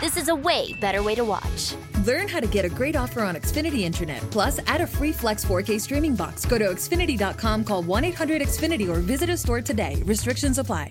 This is a way better way to watch. Learn how to get a great offer on Xfinity Internet. Plus, add a free Flex 4K streaming box. Go to Xfinity.com, call 1 800 Xfinity, or visit a store today. Restrictions apply.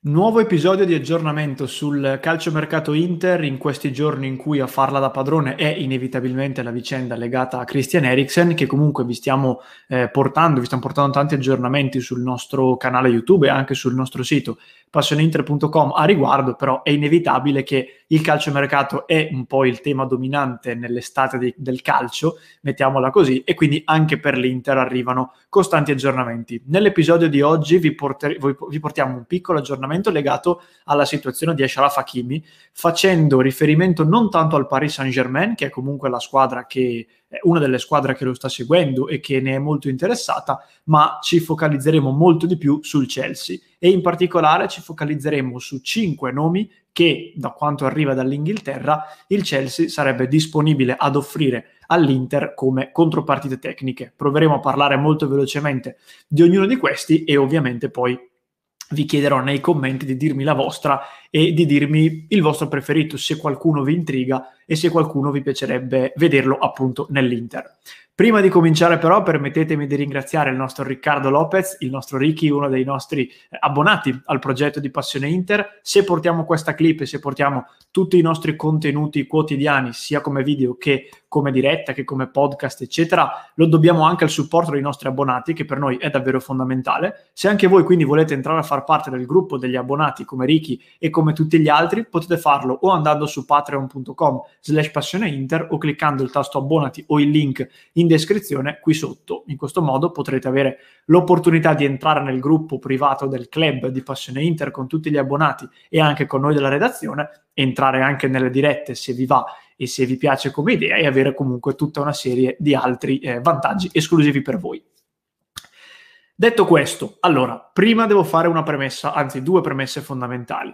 Nuovo episodio di aggiornamento sul calciomercato Inter in questi giorni in cui a farla da padrone è inevitabilmente la vicenda legata a Christian Eriksen che comunque vi stiamo eh, portando, vi stiamo portando tanti aggiornamenti sul nostro canale YouTube e anche sul nostro sito passioneinter.com a riguardo, però è inevitabile che il calciomercato è un po' il tema dominante nell'estate di, del calcio, mettiamola così, e quindi anche per l'Inter arrivano costanti aggiornamenti. Nell'episodio di oggi vi, porter- vi portiamo un piccolo aggiornamento legato alla situazione di Ashraf Hakimi, facendo riferimento non tanto al Paris Saint-Germain, che è comunque la squadra che è una delle squadre che lo sta seguendo e che ne è molto interessata, ma ci focalizzeremo molto di più sul Chelsea e in particolare ci focalizzeremo su cinque nomi che, da quanto arriva dall'Inghilterra, il Chelsea sarebbe disponibile ad offrire all'Inter come contropartite tecniche. Proveremo a parlare molto velocemente di ognuno di questi e ovviamente poi vi chiederò nei commenti di dirmi la vostra e di dirmi il vostro preferito, se qualcuno vi intriga e se qualcuno vi piacerebbe vederlo appunto nell'Inter. Prima di cominciare però permettetemi di ringraziare il nostro Riccardo Lopez, il nostro Ricky, uno dei nostri eh, abbonati al progetto di Passione Inter. Se portiamo questa clip e se portiamo tutti i nostri contenuti quotidiani, sia come video che come diretta, che come podcast, eccetera, lo dobbiamo anche al supporto dei nostri abbonati, che per noi è davvero fondamentale. Se anche voi quindi volete entrare a far parte del gruppo degli abbonati come Ricky e come tutti gli altri, potete farlo o andando su patreon.com slash passioneinter o cliccando il tasto abbonati o il link in descrizione qui sotto. In questo modo potrete avere l'opportunità di entrare nel gruppo privato del club di Passione Inter con tutti gli abbonati e anche con noi della redazione, entrare anche nelle dirette se vi va e se vi piace come idea e avere comunque tutta una serie di altri eh, vantaggi esclusivi per voi. Detto questo, allora, prima devo fare una premessa, anzi due premesse fondamentali.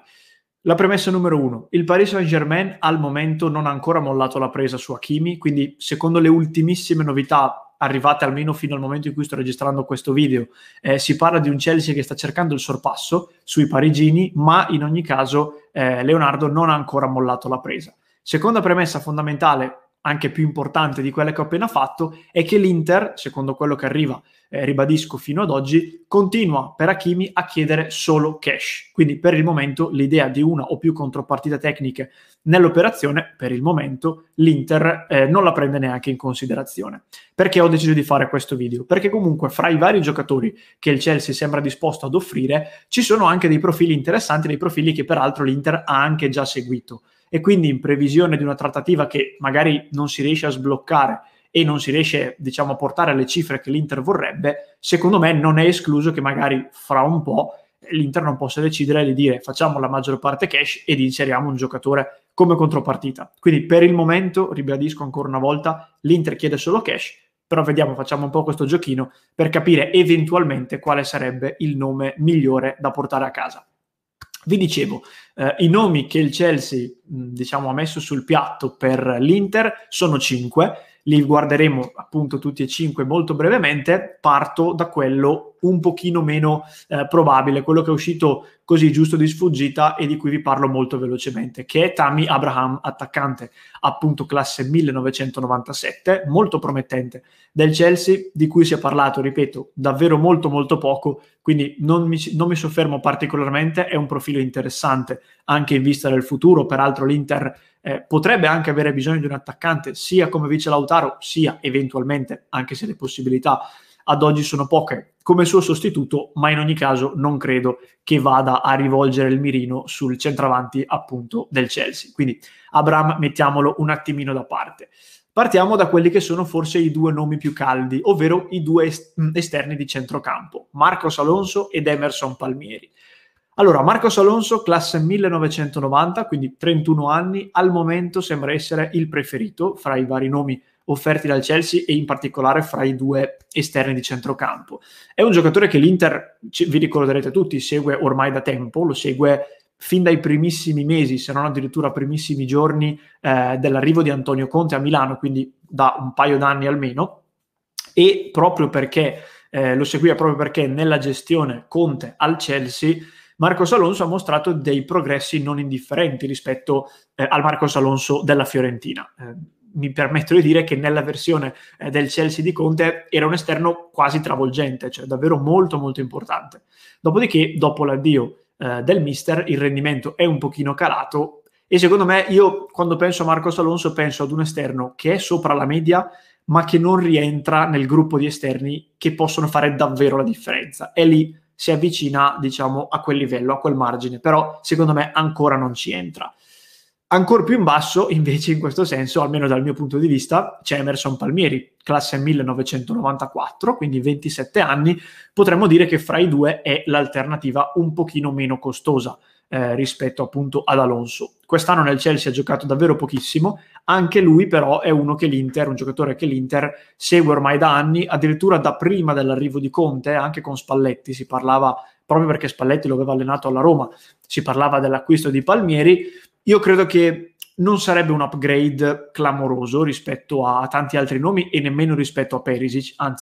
La premessa numero uno, il Paris Saint-Germain al momento non ha ancora mollato la presa su Hakimi, quindi secondo le ultimissime novità arrivate almeno fino al momento in cui sto registrando questo video, eh, si parla di un Chelsea che sta cercando il sorpasso sui parigini, ma in ogni caso eh, Leonardo non ha ancora mollato la presa. Seconda premessa fondamentale, anche più importante di quella che ho appena fatto, è che l'Inter, secondo quello che arriva, eh, ribadisco fino ad oggi, continua per Hakimi a chiedere solo cash. Quindi per il momento l'idea di una o più contropartite tecniche nell'operazione, per il momento l'Inter eh, non la prende neanche in considerazione. Perché ho deciso di fare questo video? Perché comunque fra i vari giocatori che il Chelsea sembra disposto ad offrire, ci sono anche dei profili interessanti, dei profili che peraltro l'Inter ha anche già seguito e quindi in previsione di una trattativa che magari non si riesce a sbloccare e non si riesce, diciamo, a portare alle cifre che l'Inter vorrebbe, secondo me non è escluso che magari fra un po' l'Inter non possa decidere di dire facciamo la maggior parte cash ed inseriamo un giocatore come contropartita. Quindi per il momento, ribadisco ancora una volta, l'Inter chiede solo cash, però vediamo, facciamo un po' questo giochino per capire eventualmente quale sarebbe il nome migliore da portare a casa. Vi dicevo, eh, i nomi che il Chelsea diciamo, ha messo sul piatto per l'Inter sono cinque, li guarderemo appunto tutti e cinque molto brevemente. Parto da quello un pochino meno eh, probabile, quello che è uscito così giusto di sfuggita e di cui vi parlo molto velocemente, che è Tammy Abraham, attaccante appunto classe 1997, molto promettente del Chelsea, di cui si è parlato, ripeto, davvero molto molto poco, quindi non mi, non mi soffermo particolarmente, è un profilo interessante anche in vista del futuro, peraltro l'Inter eh, potrebbe anche avere bisogno di un attaccante sia come vice Lautaro, sia eventualmente, anche se le possibilità ad oggi sono poche, come suo sostituto, ma in ogni caso non credo che vada a rivolgere il mirino sul centravanti appunto del Chelsea. Quindi Abram mettiamolo un attimino da parte. Partiamo da quelli che sono forse i due nomi più caldi, ovvero i due esterni di centrocampo, Marcos Alonso ed Emerson Palmieri. Allora, Marcos Alonso, classe 1990, quindi 31 anni, al momento sembra essere il preferito fra i vari nomi offerti dal Chelsea e in particolare fra i due esterni di centrocampo. È un giocatore che l'Inter, vi ricorderete tutti, segue ormai da tempo, lo segue fin dai primissimi mesi, se non addirittura primissimi giorni eh, dell'arrivo di Antonio Conte a Milano, quindi da un paio d'anni almeno, e proprio perché eh, lo seguiva proprio perché nella gestione Conte al Chelsea Marcos Alonso ha mostrato dei progressi non indifferenti rispetto eh, al Marcos Alonso della Fiorentina. Eh, mi permetto di dire che nella versione eh, del Chelsea di Conte era un esterno quasi travolgente, cioè davvero molto molto importante. Dopodiché, dopo l'addio eh, del mister, il rendimento è un pochino calato e secondo me io quando penso a Marcos Alonso penso ad un esterno che è sopra la media ma che non rientra nel gruppo di esterni che possono fare davvero la differenza. È lì si avvicina, diciamo, a quel livello, a quel margine, però secondo me ancora non ci entra. Ancora più in basso, invece, in questo senso, almeno dal mio punto di vista, c'è Emerson Palmieri, classe 1994, quindi 27 anni. Potremmo dire che fra i due è l'alternativa un pochino meno costosa eh, rispetto appunto ad Alonso. Quest'anno nel Chelsea ha giocato davvero pochissimo, anche lui però è uno che l'Inter, un giocatore che l'Inter segue ormai da anni, addirittura da prima dell'arrivo di Conte, anche con Spalletti si parlava, proprio perché Spalletti lo aveva allenato alla Roma, si parlava dell'acquisto di Palmieri. Io credo che non sarebbe un upgrade clamoroso rispetto a tanti altri nomi e nemmeno rispetto a Perisic, anzi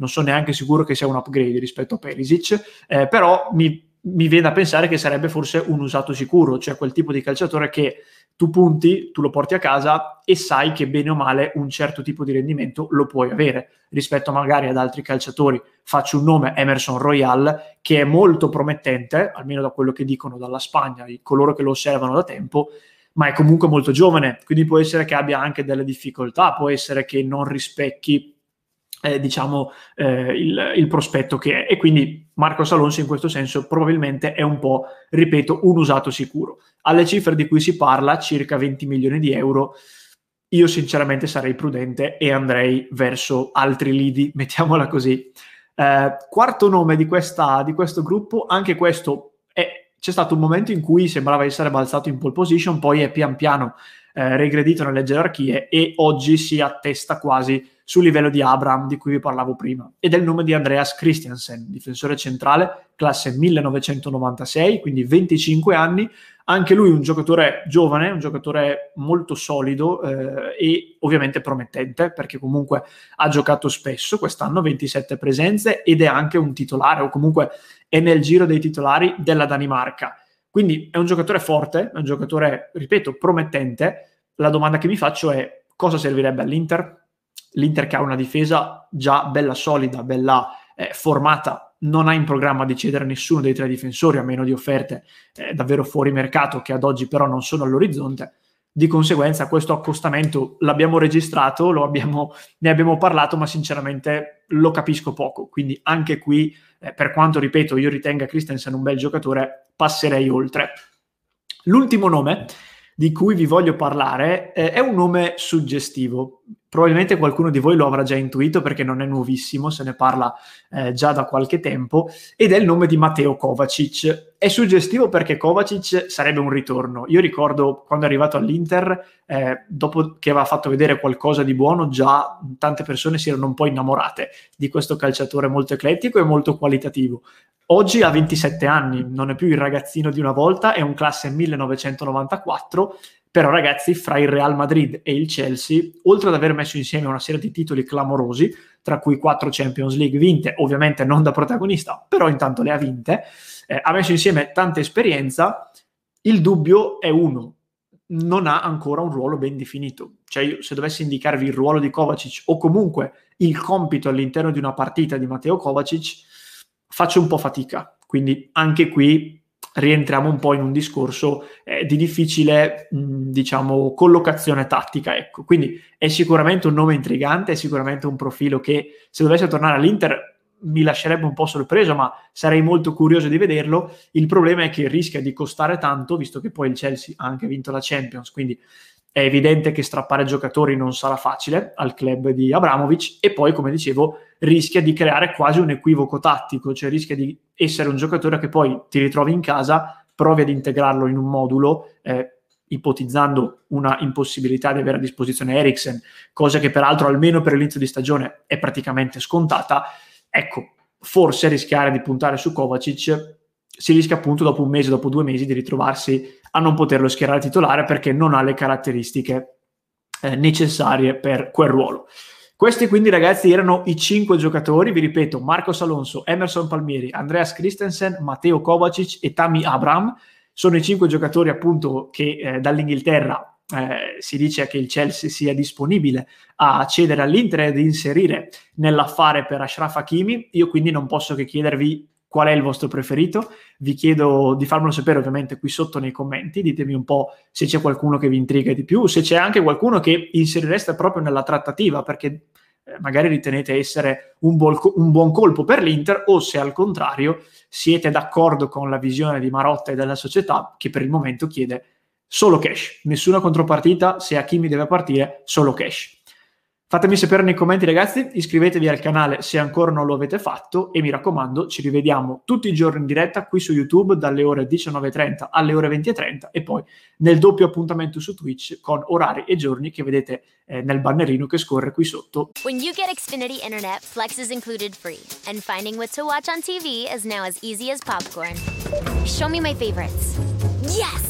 Non sono neanche sicuro che sia un upgrade rispetto a Perisic, eh, però mi, mi viene da pensare che sarebbe forse un usato sicuro, cioè quel tipo di calciatore che tu punti, tu lo porti a casa e sai che bene o male un certo tipo di rendimento lo puoi avere rispetto magari ad altri calciatori. Faccio un nome, Emerson Royal, che è molto promettente, almeno da quello che dicono dalla Spagna, coloro che lo osservano da tempo, ma è comunque molto giovane, quindi può essere che abbia anche delle difficoltà, può essere che non rispecchi eh, diciamo eh, il, il, prospetto che è e quindi Marcos Alonso in questo senso probabilmente è un po', ripeto, un usato sicuro. Alle cifre di cui si parla, circa 20 milioni di euro, io sinceramente sarei prudente e andrei verso altri lidi, mettiamola così. Eh, quarto nome di, questa, di, questo gruppo, anche questo è, c'è stato un momento in cui sembrava essere balzato in pole position, poi è pian piano eh, regredito nelle gerarchie e oggi si attesta quasi sul livello di Abraham di cui vi parlavo prima, ed è il nome di Andreas Christiansen, difensore centrale, classe 1996, quindi 25 anni, anche lui un giocatore giovane, un giocatore molto solido eh, e ovviamente promettente, perché comunque ha giocato spesso quest'anno, 27 presenze, ed è anche un titolare, o comunque è nel giro dei titolari della Danimarca. Quindi è un giocatore forte, è un giocatore, ripeto, promettente. La domanda che mi faccio è cosa servirebbe all'Inter? l'Inter che ha una difesa già bella solida, bella eh, formata, non ha in programma di cedere nessuno dei tre difensori, a meno di offerte eh, davvero fuori mercato, che ad oggi però non sono all'orizzonte. Di conseguenza questo accostamento l'abbiamo registrato, abbiamo, ne abbiamo parlato, ma sinceramente lo capisco poco. Quindi anche qui, eh, per quanto, ripeto, io ritenga Christensen un bel giocatore, passerei oltre. L'ultimo nome di cui vi voglio parlare eh, è un nome suggestivo. Probabilmente qualcuno di voi lo avrà già intuito perché non è nuovissimo, se ne parla eh, già da qualche tempo, ed è il nome di Matteo Kovacic. È suggestivo perché Kovacic sarebbe un ritorno. Io ricordo quando è arrivato all'Inter, eh, dopo che aveva fatto vedere qualcosa di buono, già tante persone si erano un po' innamorate di questo calciatore molto eclettico e molto qualitativo. Oggi ha 27 anni, non è più il ragazzino di una volta, è un classe 1994, però ragazzi fra il Real Madrid e il Chelsea, oltre ad aver messo insieme una serie di titoli clamorosi, tra cui 4 Champions League vinte, ovviamente non da protagonista, però intanto le ha vinte, eh, ha messo insieme tanta esperienza, il dubbio è uno, non ha ancora un ruolo ben definito. Cioè, io, se dovessi indicarvi il ruolo di Kovacic o comunque il compito all'interno di una partita di Matteo Kovacic, faccio un po' fatica. Quindi anche qui rientriamo un po' in un discorso eh, di difficile, mh, diciamo, collocazione tattica. Ecco. Quindi è sicuramente un nome intrigante, è sicuramente un profilo che se dovesse tornare all'Inter mi lascerebbe un po' sorpreso, ma sarei molto curioso di vederlo. Il problema è che rischia di costare tanto, visto che poi il Chelsea ha anche vinto la Champions, quindi è evidente che strappare giocatori non sarà facile al club di Abramovic e poi, come dicevo, rischia di creare quasi un equivoco tattico, cioè rischia di essere un giocatore che poi ti ritrovi in casa, provi ad integrarlo in un modulo, eh, ipotizzando una impossibilità di avere a disposizione Eriksen, cosa che peraltro almeno per l'inizio di stagione è praticamente scontata. Ecco, forse rischiare di puntare su Kovacic si rischia appunto dopo un mese, dopo due mesi di ritrovarsi a non poterlo schierare titolare perché non ha le caratteristiche eh, necessarie per quel ruolo. Questi quindi ragazzi erano i cinque giocatori, vi ripeto, Marcos Alonso, Emerson Palmieri, Andreas Christensen, Matteo Kovacic e Tami Abram. Sono i cinque giocatori appunto che eh, dall'Inghilterra eh, si dice che il Chelsea sia disponibile a cedere all'Inter ed inserire nell'affare per Ashraf Hakimi. Io quindi non posso che chiedervi qual è il vostro preferito. Vi chiedo di farmelo sapere ovviamente qui sotto nei commenti, ditemi un po' se c'è qualcuno che vi intriga di più, se c'è anche qualcuno che inserireste proprio nella trattativa perché eh, magari ritenete essere un, buon, un buon colpo per l'Inter o se al contrario siete d'accordo con la visione di Marotta e della società che per il momento chiede solo cash, nessuna contropartita, se a chi mi deve partire, solo cash. Fatemi sapere nei commenti ragazzi, iscrivetevi al canale se ancora non lo avete fatto e mi raccomando ci rivediamo tutti i giorni in diretta qui su YouTube dalle ore 19.30 alle ore 20.30 e poi nel doppio appuntamento su Twitch con orari e giorni che vedete eh, nel bannerino che scorre qui sotto. When you get Xfinity Internet, Flex is included free and finding what to watch on TV is now as easy as popcorn. Show me my favorites. Yes,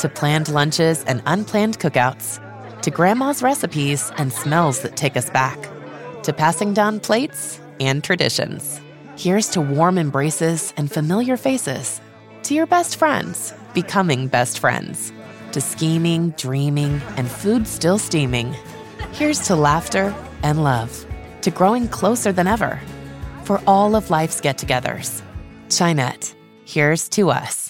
to planned lunches and unplanned cookouts, to grandma's recipes and smells that take us back, to passing down plates and traditions. Here's to warm embraces and familiar faces. To your best friends, becoming best friends. To scheming, dreaming, and food still steaming. Here's to laughter and love. To growing closer than ever. For all of life's get togethers. Chinette, here's to us.